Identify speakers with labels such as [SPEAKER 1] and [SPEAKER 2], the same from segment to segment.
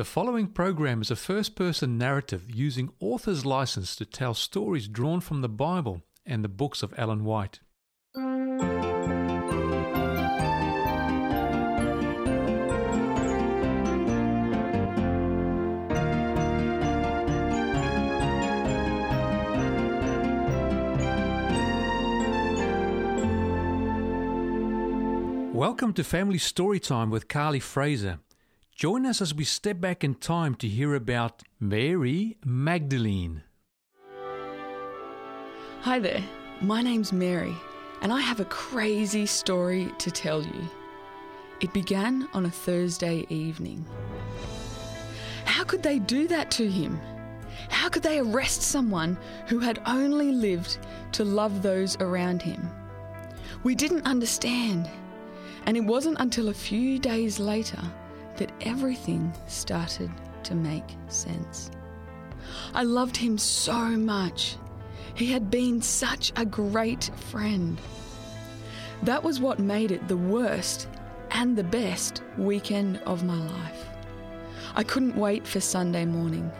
[SPEAKER 1] The following program is a first person narrative using author's license to tell stories drawn from the Bible and the books of Ellen White. Welcome to Family Storytime with Carly Fraser. Join us as we step back in time to hear about Mary Magdalene.
[SPEAKER 2] Hi there, my name's Mary, and I have a crazy story to tell you. It began on a Thursday evening. How could they do that to him? How could they arrest someone who had only lived to love those around him? We didn't understand, and it wasn't until a few days later that everything started to make sense. I loved him so much. He had been such a great friend. That was what made it the worst and the best weekend of my life. I couldn't wait for Sunday morning.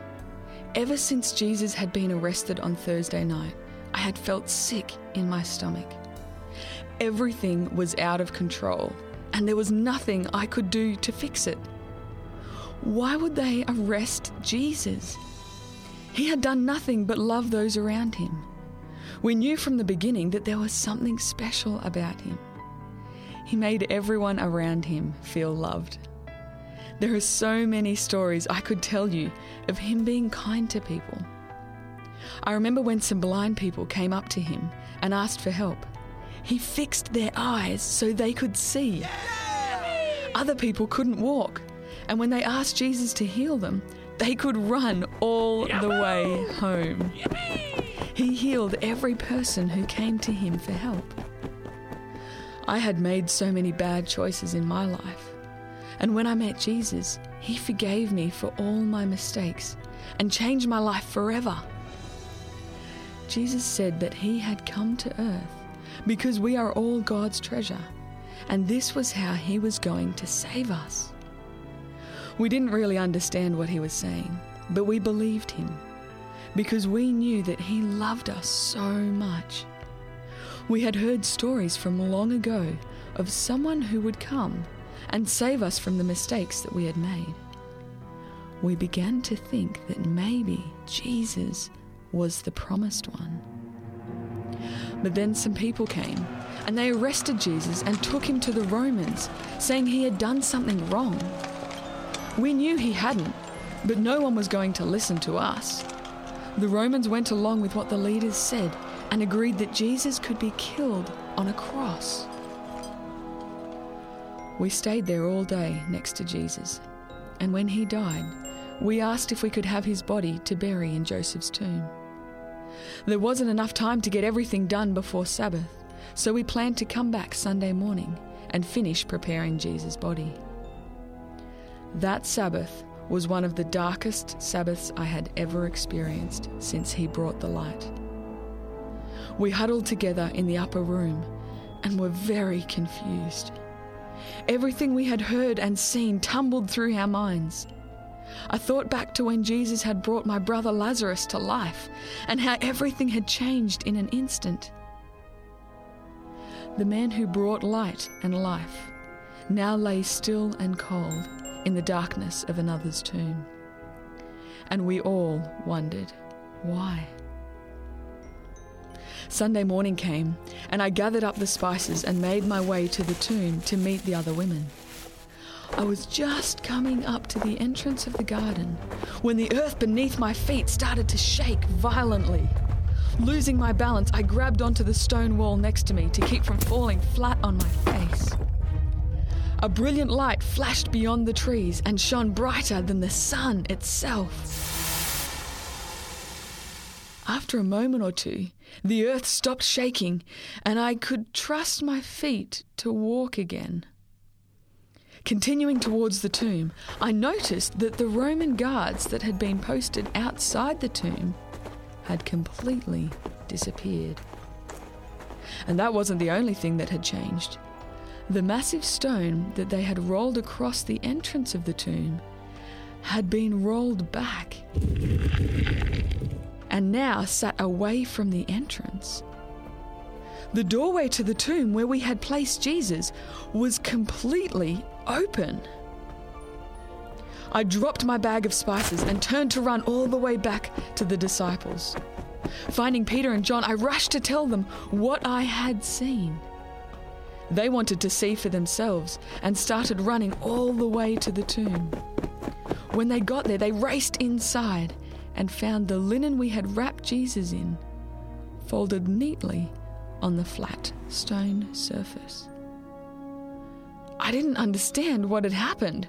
[SPEAKER 2] Ever since Jesus had been arrested on Thursday night, I had felt sick in my stomach. Everything was out of control, and there was nothing I could do to fix it. Why would they arrest Jesus? He had done nothing but love those around him. We knew from the beginning that there was something special about him. He made everyone around him feel loved. There are so many stories I could tell you of him being kind to people. I remember when some blind people came up to him and asked for help. He fixed their eyes so they could see. Other people couldn't walk, and when they asked Jesus to heal them, they could run all the way home. He healed every person who came to him for help. I had made so many bad choices in my life. And when I met Jesus, he forgave me for all my mistakes and changed my life forever. Jesus said that he had come to earth because we are all God's treasure, and this was how he was going to save us. We didn't really understand what he was saying, but we believed him because we knew that he loved us so much. We had heard stories from long ago of someone who would come and save us from the mistakes that we had made. We began to think that maybe Jesus was the promised one. But then some people came and they arrested Jesus and took him to the Romans, saying he had done something wrong. We knew he hadn't, but no one was going to listen to us. The Romans went along with what the leaders said and agreed that Jesus could be killed on a cross. We stayed there all day next to Jesus, and when he died, we asked if we could have his body to bury in Joseph's tomb. There wasn't enough time to get everything done before Sabbath, so we planned to come back Sunday morning and finish preparing Jesus' body. That Sabbath was one of the darkest Sabbaths I had ever experienced since he brought the light. We huddled together in the upper room and were very confused. Everything we had heard and seen tumbled through our minds. I thought back to when Jesus had brought my brother Lazarus to life and how everything had changed in an instant. The man who brought light and life now lay still and cold in the darkness of another's tomb. And we all wondered why. Sunday morning came, and I gathered up the spices and made my way to the tomb to meet the other women. I was just coming up to the entrance of the garden when the earth beneath my feet started to shake violently. Losing my balance, I grabbed onto the stone wall next to me to keep from falling flat on my face. A brilliant light flashed beyond the trees and shone brighter than the sun itself. After a moment or two, the earth stopped shaking and I could trust my feet to walk again. Continuing towards the tomb, I noticed that the Roman guards that had been posted outside the tomb had completely disappeared. And that wasn't the only thing that had changed. The massive stone that they had rolled across the entrance of the tomb had been rolled back and now sat away from the entrance. The doorway to the tomb where we had placed Jesus was completely open. I dropped my bag of spices and turned to run all the way back to the disciples. Finding Peter and John, I rushed to tell them what I had seen. They wanted to see for themselves and started running all the way to the tomb. When they got there, they raced inside and found the linen we had wrapped Jesus in folded neatly on the flat stone surface. I didn't understand what had happened.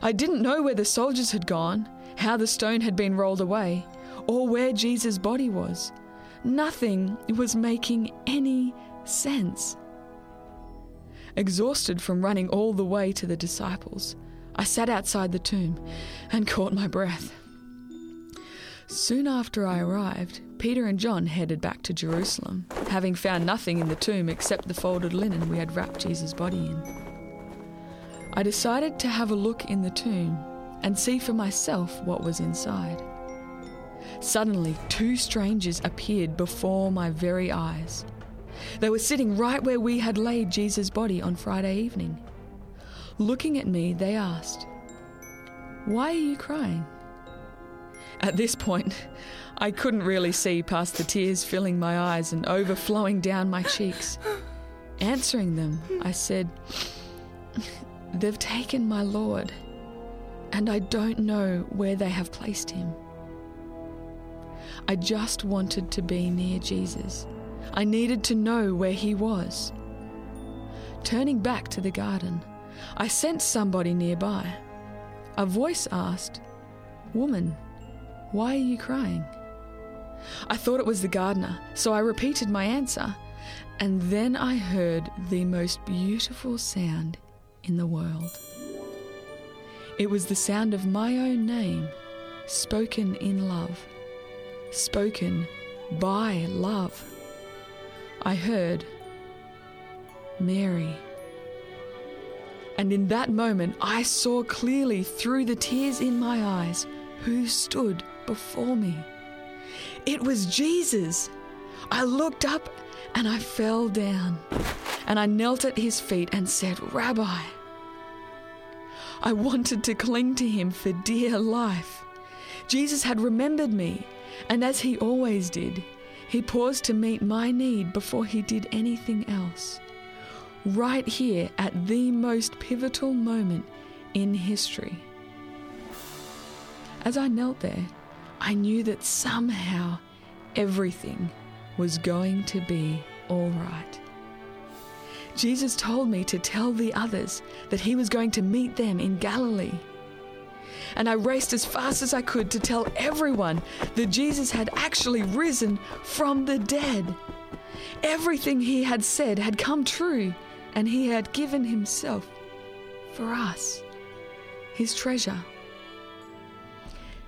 [SPEAKER 2] I didn't know where the soldiers had gone, how the stone had been rolled away, or where Jesus' body was. Nothing was making any sense. Exhausted from running all the way to the disciples, I sat outside the tomb and caught my breath. Soon after I arrived, Peter and John headed back to Jerusalem, having found nothing in the tomb except the folded linen we had wrapped Jesus' body in. I decided to have a look in the tomb and see for myself what was inside. Suddenly, two strangers appeared before my very eyes. They were sitting right where we had laid Jesus' body on Friday evening. Looking at me, they asked, Why are you crying? At this point, I couldn't really see past the tears filling my eyes and overflowing down my cheeks. Answering them, I said, They've taken my Lord, and I don't know where they have placed him. I just wanted to be near Jesus. I needed to know where he was. Turning back to the garden, I sensed somebody nearby. A voice asked, Woman, why are you crying? I thought it was the gardener, so I repeated my answer, and then I heard the most beautiful sound in the world. It was the sound of my own name, spoken in love, spoken by love. I heard, Mary. And in that moment, I saw clearly through the tears in my eyes who stood before me. It was Jesus. I looked up and I fell down, and I knelt at his feet and said, Rabbi. I wanted to cling to him for dear life. Jesus had remembered me, and as he always did, he paused to meet my need before he did anything else. Right here at the most pivotal moment in history. As I knelt there, I knew that somehow everything was going to be all right. Jesus told me to tell the others that he was going to meet them in Galilee. And I raced as fast as I could to tell everyone that Jesus had actually risen from the dead. Everything he had said had come true, and he had given himself for us, his treasure.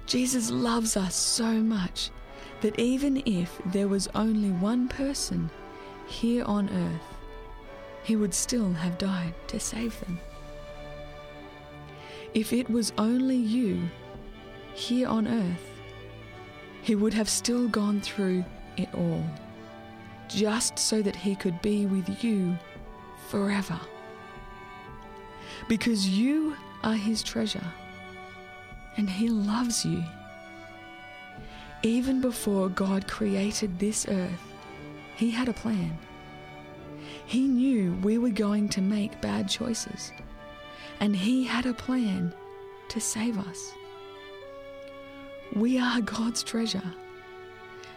[SPEAKER 2] Jesus loves us so much that even if there was only one person here on earth, he would still have died to save them. If it was only you here on earth, he would have still gone through it all, just so that he could be with you forever. Because you are his treasure and He loves you. Even before God created this earth, He had a plan. He knew we were going to make bad choices, and He had a plan to save us. We are God's treasure,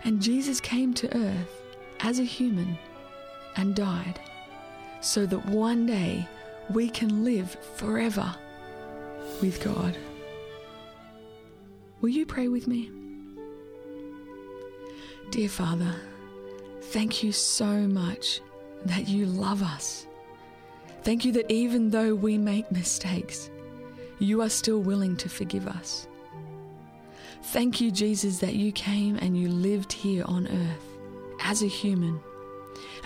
[SPEAKER 2] and Jesus came to earth as a human and died so that one day we can live forever with God. Will you pray with me? Dear Father, thank you so much that you love us. Thank you that even though we make mistakes, you are still willing to forgive us. Thank you, Jesus, that you came and you lived here on earth as a human,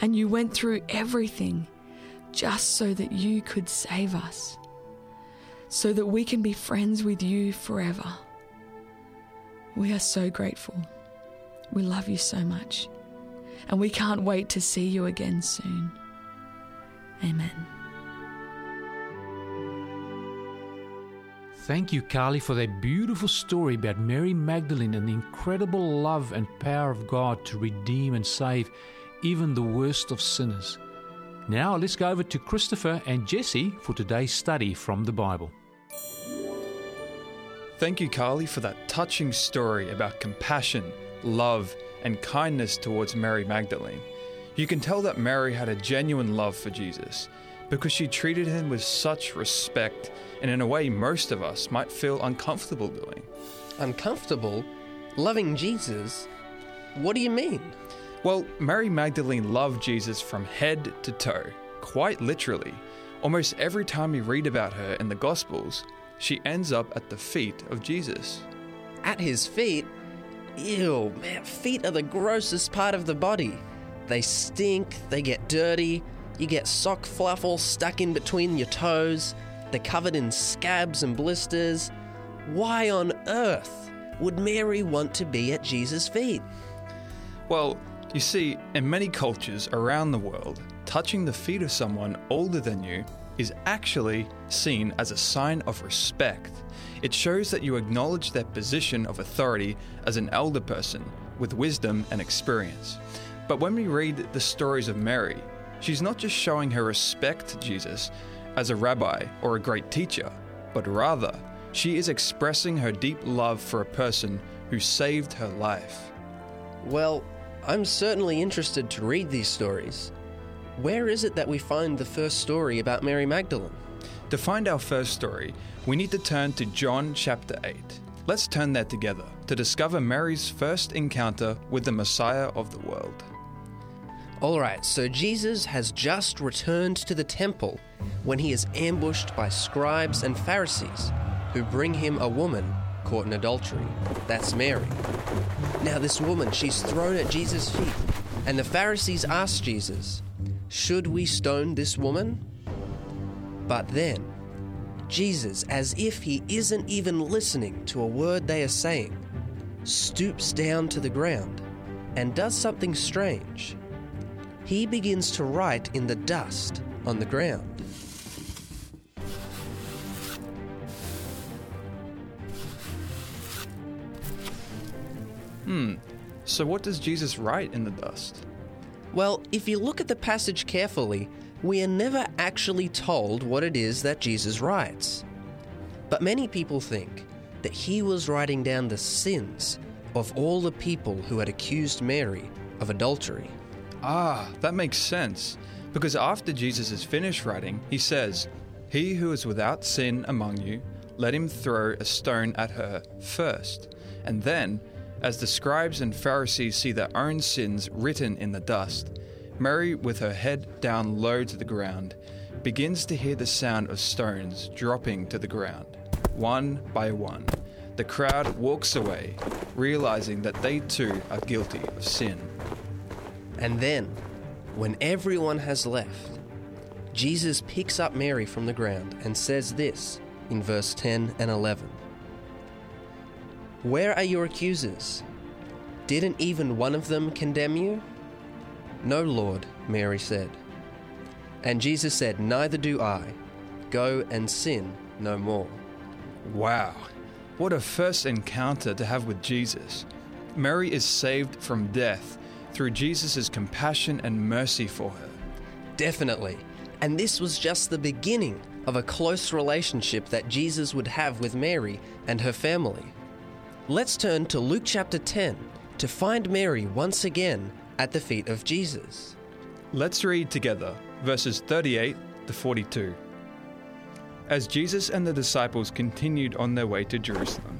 [SPEAKER 2] and you went through everything just so that you could save us. so that we can be friends with you forever. We are so grateful. We love you so much. And we can't wait to see you again soon. Amen.
[SPEAKER 1] Thank you, Carly, for that beautiful story about Mary Magdalene and the incredible love and power of God to redeem and save even the worst of sinners. Now let's go over to Christopher and Jesse for today's study from the Bible.
[SPEAKER 3] Thank you, Carly, for that touching story about compassion, love, and kindness towards Mary Magdalene. You can tell that Mary had a genuine love for Jesus because she treated him with such respect and in a way most of us might feel uncomfortable doing.
[SPEAKER 4] Uncomfortable? Loving Jesus? What do you mean?
[SPEAKER 3] Well, Mary Magdalene loved Jesus from head to toe, quite literally. Almost every time we read about her in the Gospels, she ends up at the feet of Jesus.
[SPEAKER 4] At his feet? Ew, man, feet are the grossest part of the body. They stink, they get dirty, you get sock fluff all stuck in between your toes, they're covered in scabs and blisters. Why on earth would Mary want to be at Jesus' feet?
[SPEAKER 3] Well, you see, in many cultures around the world, touching the feet of someone older than you is actually seen as a sign of respect. It shows that you acknowledge their position of authority as an elder person with wisdom and experience. But when we read the stories of Mary, she's not just showing her respect to Jesus as a rabbi or a great teacher, but rather, she is expressing her deep love for a person who saved her life.
[SPEAKER 4] Well, I'm certainly interested to read these stories. Where is it that we find the first story about Mary Magdalene?
[SPEAKER 3] To find our first story, we need to turn to John chapter 8. Let's turn there together to discover Mary's first encounter with the Messiah of the world.
[SPEAKER 4] Alright, so Jesus has just returned to the temple when he is ambushed by scribes and Pharisees who bring him a woman caught in adultery. That's Mary. Now, this woman, she's thrown at Jesus' feet, and the Pharisees ask Jesus, Should we stone this woman? But then, Jesus, as if he isn't even listening to a word they are saying, stoops down to the ground and does something strange. He begins to write in the dust on the ground.
[SPEAKER 3] Hmm, so what does Jesus write in the dust?
[SPEAKER 4] Well, if you look at the passage carefully, we are never actually told what it is that Jesus writes. But many people think that he was writing down the sins of all the people who had accused Mary of adultery.
[SPEAKER 3] Ah, that makes sense. Because after Jesus is finished writing, he says, He who is without sin among you, let him throw a stone at her first. And then, as the scribes and Pharisees see their own sins written in the dust, Mary, with her head down low to the ground, begins to hear the sound of stones dropping to the ground, one by one. The crowd walks away, realizing that they too are guilty of sin.
[SPEAKER 4] And then, when everyone has left, Jesus picks up Mary from the ground and says this in verse 10 and 11 Where are your accusers? Didn't even one of them condemn you? No, Lord, Mary said. And Jesus said, Neither do I. Go and sin no more.
[SPEAKER 3] Wow, what a first encounter to have with Jesus. Mary is saved from death through Jesus' compassion and mercy for her.
[SPEAKER 4] Definitely. And this was just the beginning of a close relationship that Jesus would have with Mary and her family. Let's turn to Luke chapter 10 to find Mary once again at the feet of Jesus.
[SPEAKER 3] Let's read together verses 38 to 42. As Jesus and the disciples continued on their way to Jerusalem,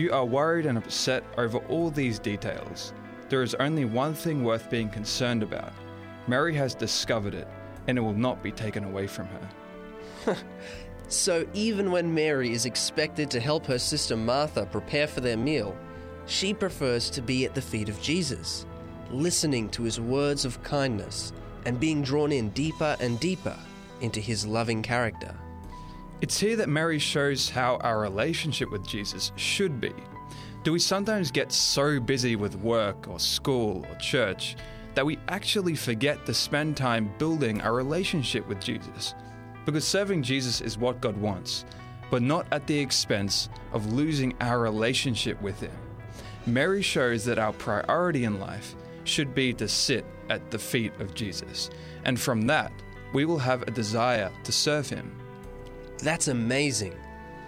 [SPEAKER 3] You are worried and upset over all these details. There is only one thing worth being concerned about. Mary has discovered it, and it will not be taken away from her.
[SPEAKER 4] So even when Mary is expected to help her sister Martha prepare for their meal, she prefers to be at the feet of Jesus, listening to his words of kindness and being drawn in deeper and deeper into his loving character.
[SPEAKER 3] It's here that Mary shows how our relationship with Jesus should be. Do we sometimes get so busy with work or school or church that we actually forget to spend time building our relationship with Jesus? Because serving Jesus is what God wants, but not at the expense of losing our relationship with Him. Mary shows that our priority in life should be to sit at the feet of Jesus, and from that, we will have a desire to serve Him.
[SPEAKER 4] That's amazing.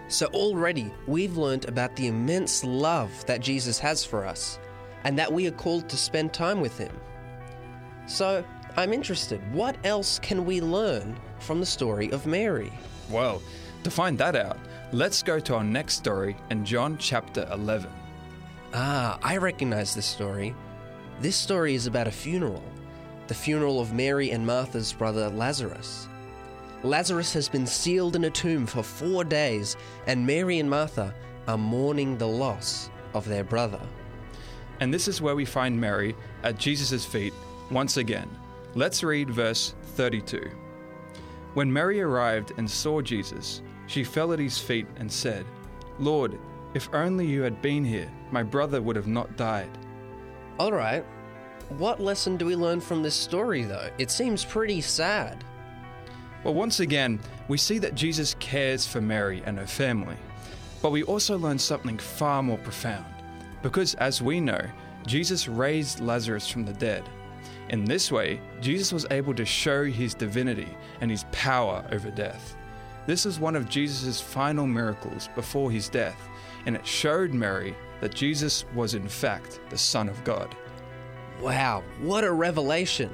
[SPEAKER 4] So already we've learned about the immense love that Jesus has for us and that we are called to spend time with him. So I'm interested, what else can we learn from the story of Mary?
[SPEAKER 3] Well, to find that out, let's go to our next story in John chapter 11.
[SPEAKER 4] Ah, I recognize this story. This story is about a funeral, the funeral of Mary and Martha's brother Lazarus. Lazarus has been sealed in a tomb for four days, and Mary and Martha are mourning the loss of their brother.
[SPEAKER 3] And this is where we find Mary at Jesus' feet once again. Let's read verse 32. When Mary arrived and saw Jesus, she fell at his feet and said, Lord, if only you had been here, my brother would have not died.
[SPEAKER 4] All right, what lesson do we learn from this story, though? It seems pretty sad.
[SPEAKER 3] Well, once again, we see that Jesus cares for Mary and her family. But we also learn something far more profound. Because, as we know, Jesus raised Lazarus from the dead. In this way, Jesus was able to show his divinity and his power over death. This is one of Jesus' final miracles before his death, and it showed Mary that Jesus was in fact the Son of God.
[SPEAKER 4] Wow, what a revelation!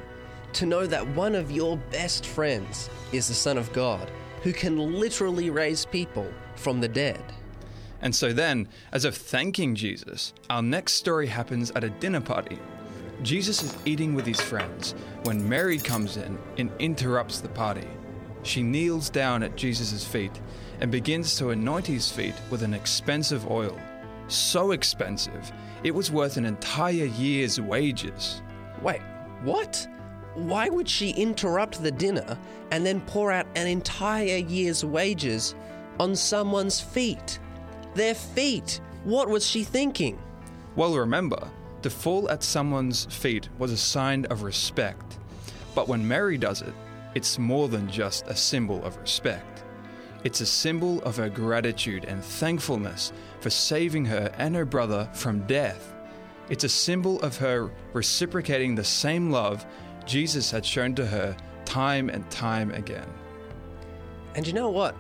[SPEAKER 4] To know that one of your best friends is the Son of God, who can literally raise people from the dead.
[SPEAKER 3] And so then, as if thanking Jesus, our next story happens at a dinner party. Jesus is eating with his friends when Mary comes in and interrupts the party. She kneels down at Jesus' feet and begins to anoint his feet with an expensive oil. So expensive, it was worth an entire year's wages.
[SPEAKER 4] Wait, what? Why would she interrupt the dinner and then pour out an entire year's wages on someone's feet? Their feet! What was she thinking?
[SPEAKER 3] Well, remember, to fall at someone's feet was a sign of respect. But when Mary does it, it's more than just a symbol of respect. It's a symbol of her gratitude and thankfulness for saving her and her brother from death. It's a symbol of her reciprocating the same love Jesus had shown to her time and time again.
[SPEAKER 4] And you know what?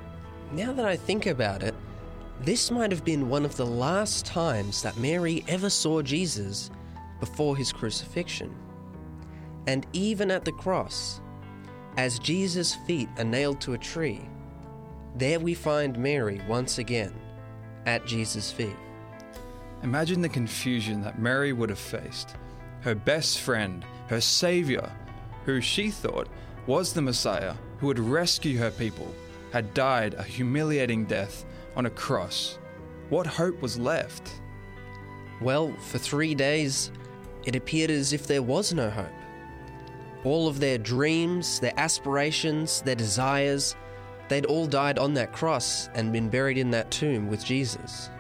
[SPEAKER 4] Now that I think about it, this might have been one of the last times that Mary ever saw Jesus before his crucifixion. And even at the cross, as Jesus' feet are nailed to a tree, there we find Mary once again at Jesus' feet.
[SPEAKER 3] Imagine the confusion that Mary would have faced. Her best friend, her Savior, who she thought was the Messiah who would rescue her people, had died a humiliating death on a cross. What hope was left?
[SPEAKER 4] Well, for three days, it appeared as if there was no hope. All of their dreams, their aspirations, their desires, they'd all died on that cross and been buried in that tomb with Jesus.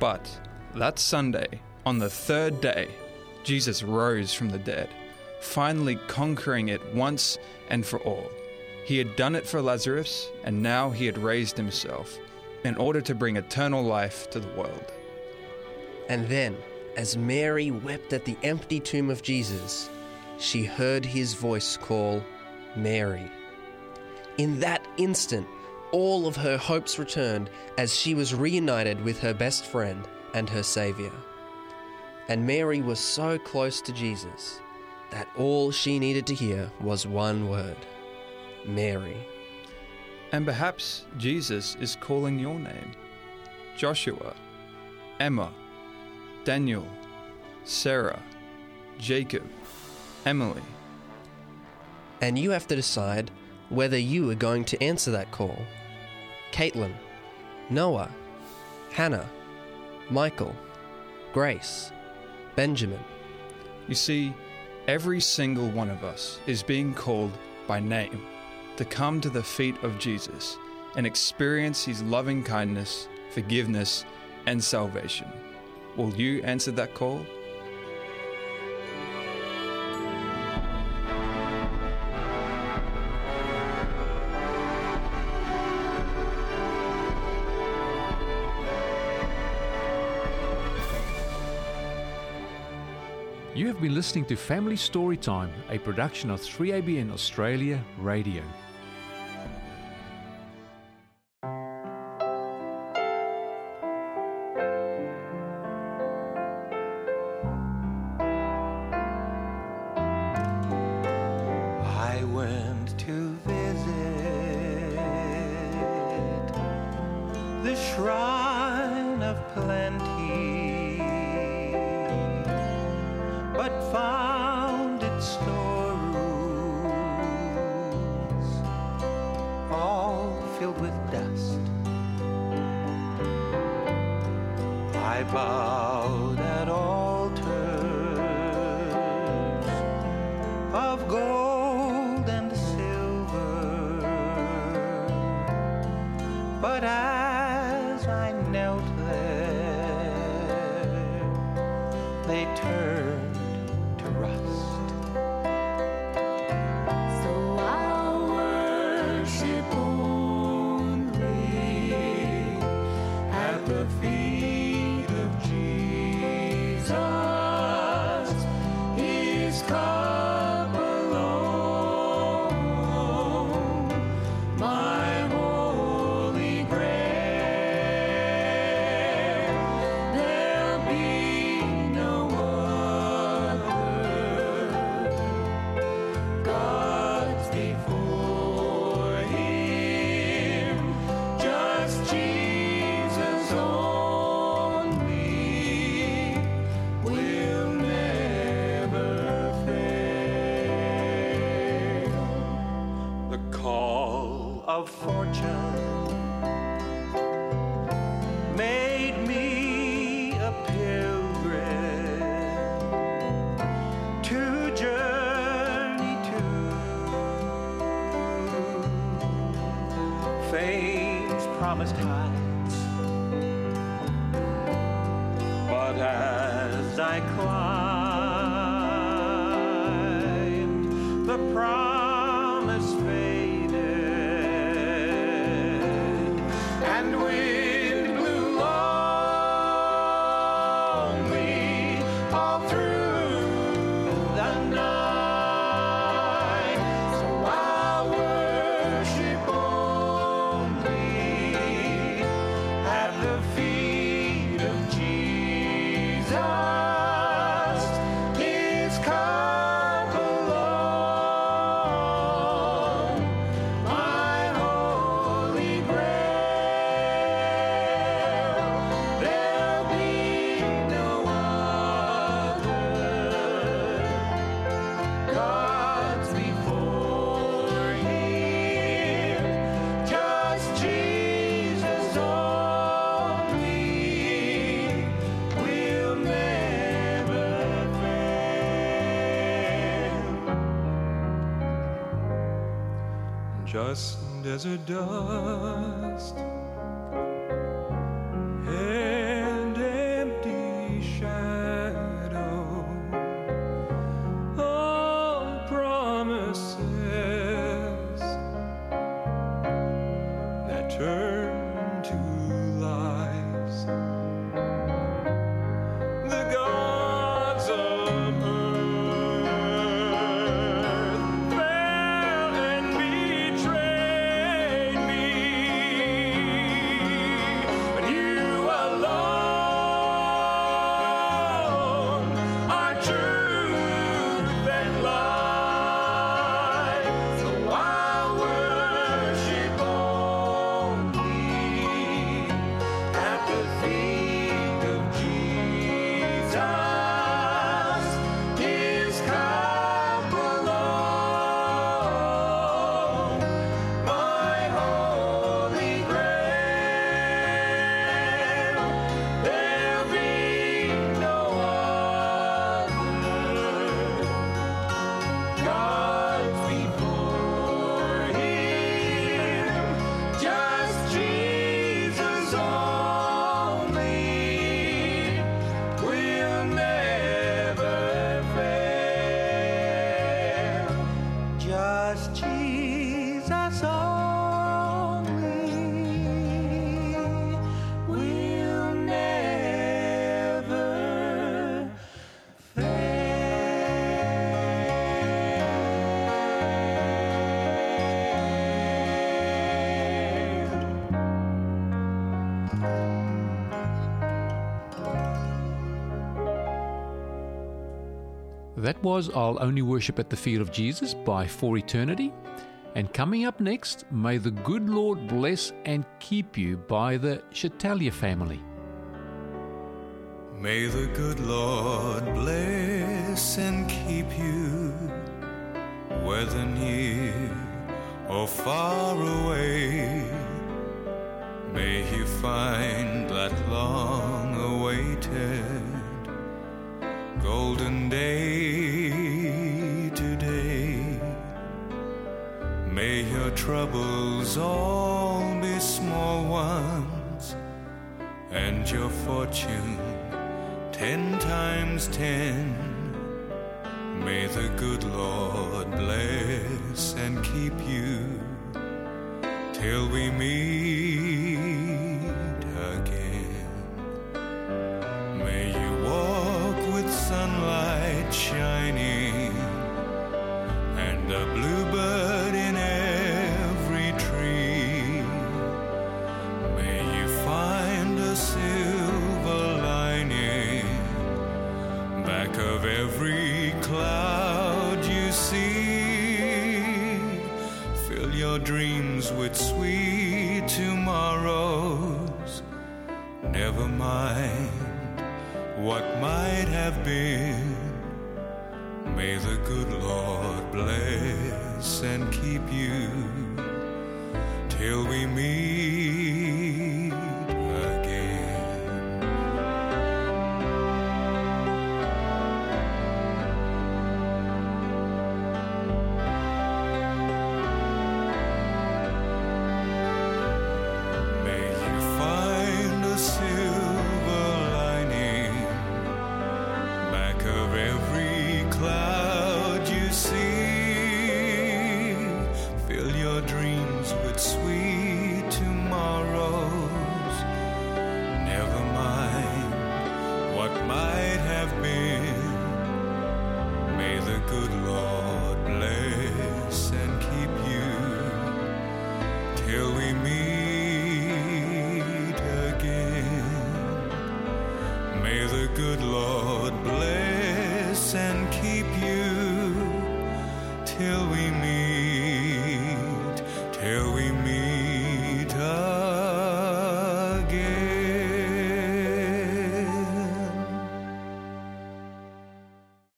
[SPEAKER 3] But that Sunday, on the third day, Jesus rose from the dead, finally conquering it once and for all. He had done it for Lazarus, and now he had raised himself in order to bring eternal life to the world.
[SPEAKER 4] And then, as Mary wept at the empty tomb of Jesus, she heard his voice call, Mary. In that instant, all of her hopes returned as she was reunited with her best friend and her Saviour. And Mary was so close to Jesus that all she needed to hear was one word Mary.
[SPEAKER 3] And perhaps Jesus is calling your name, Joshua. Emma, Daniel, Sarah, Jacob, Emily.
[SPEAKER 4] And you have to decide whether you are going to answer that call. Caitlin, Noah, Hannah, Michael, Grace, Benjamin.
[SPEAKER 3] You see, every single one of us is being called by name to come to the feet of Jesus and experience his loving kindness, forgiveness, and salvation. Will you answer that call?
[SPEAKER 1] You have been listening to Family Storytime, a production of 3ABN Australia Radio.
[SPEAKER 5] Gold and silver. Of fortune made me a pilgrim to journey to fame's promised heights. But as I climbed, the promise and wind fail. as desert dust That
[SPEAKER 1] was I'll Only Worship at the Feet of Jesus by For Eternity. And coming up next, May the Good Lord Bless and Keep You by the Chatalia family.
[SPEAKER 5] May the good Lord bless and keep you, whether near or far away. May you find that long awaited golden day today. May your troubles all be small ones and your fortune ten times ten. May the good Lord bless and keep you till we meet shining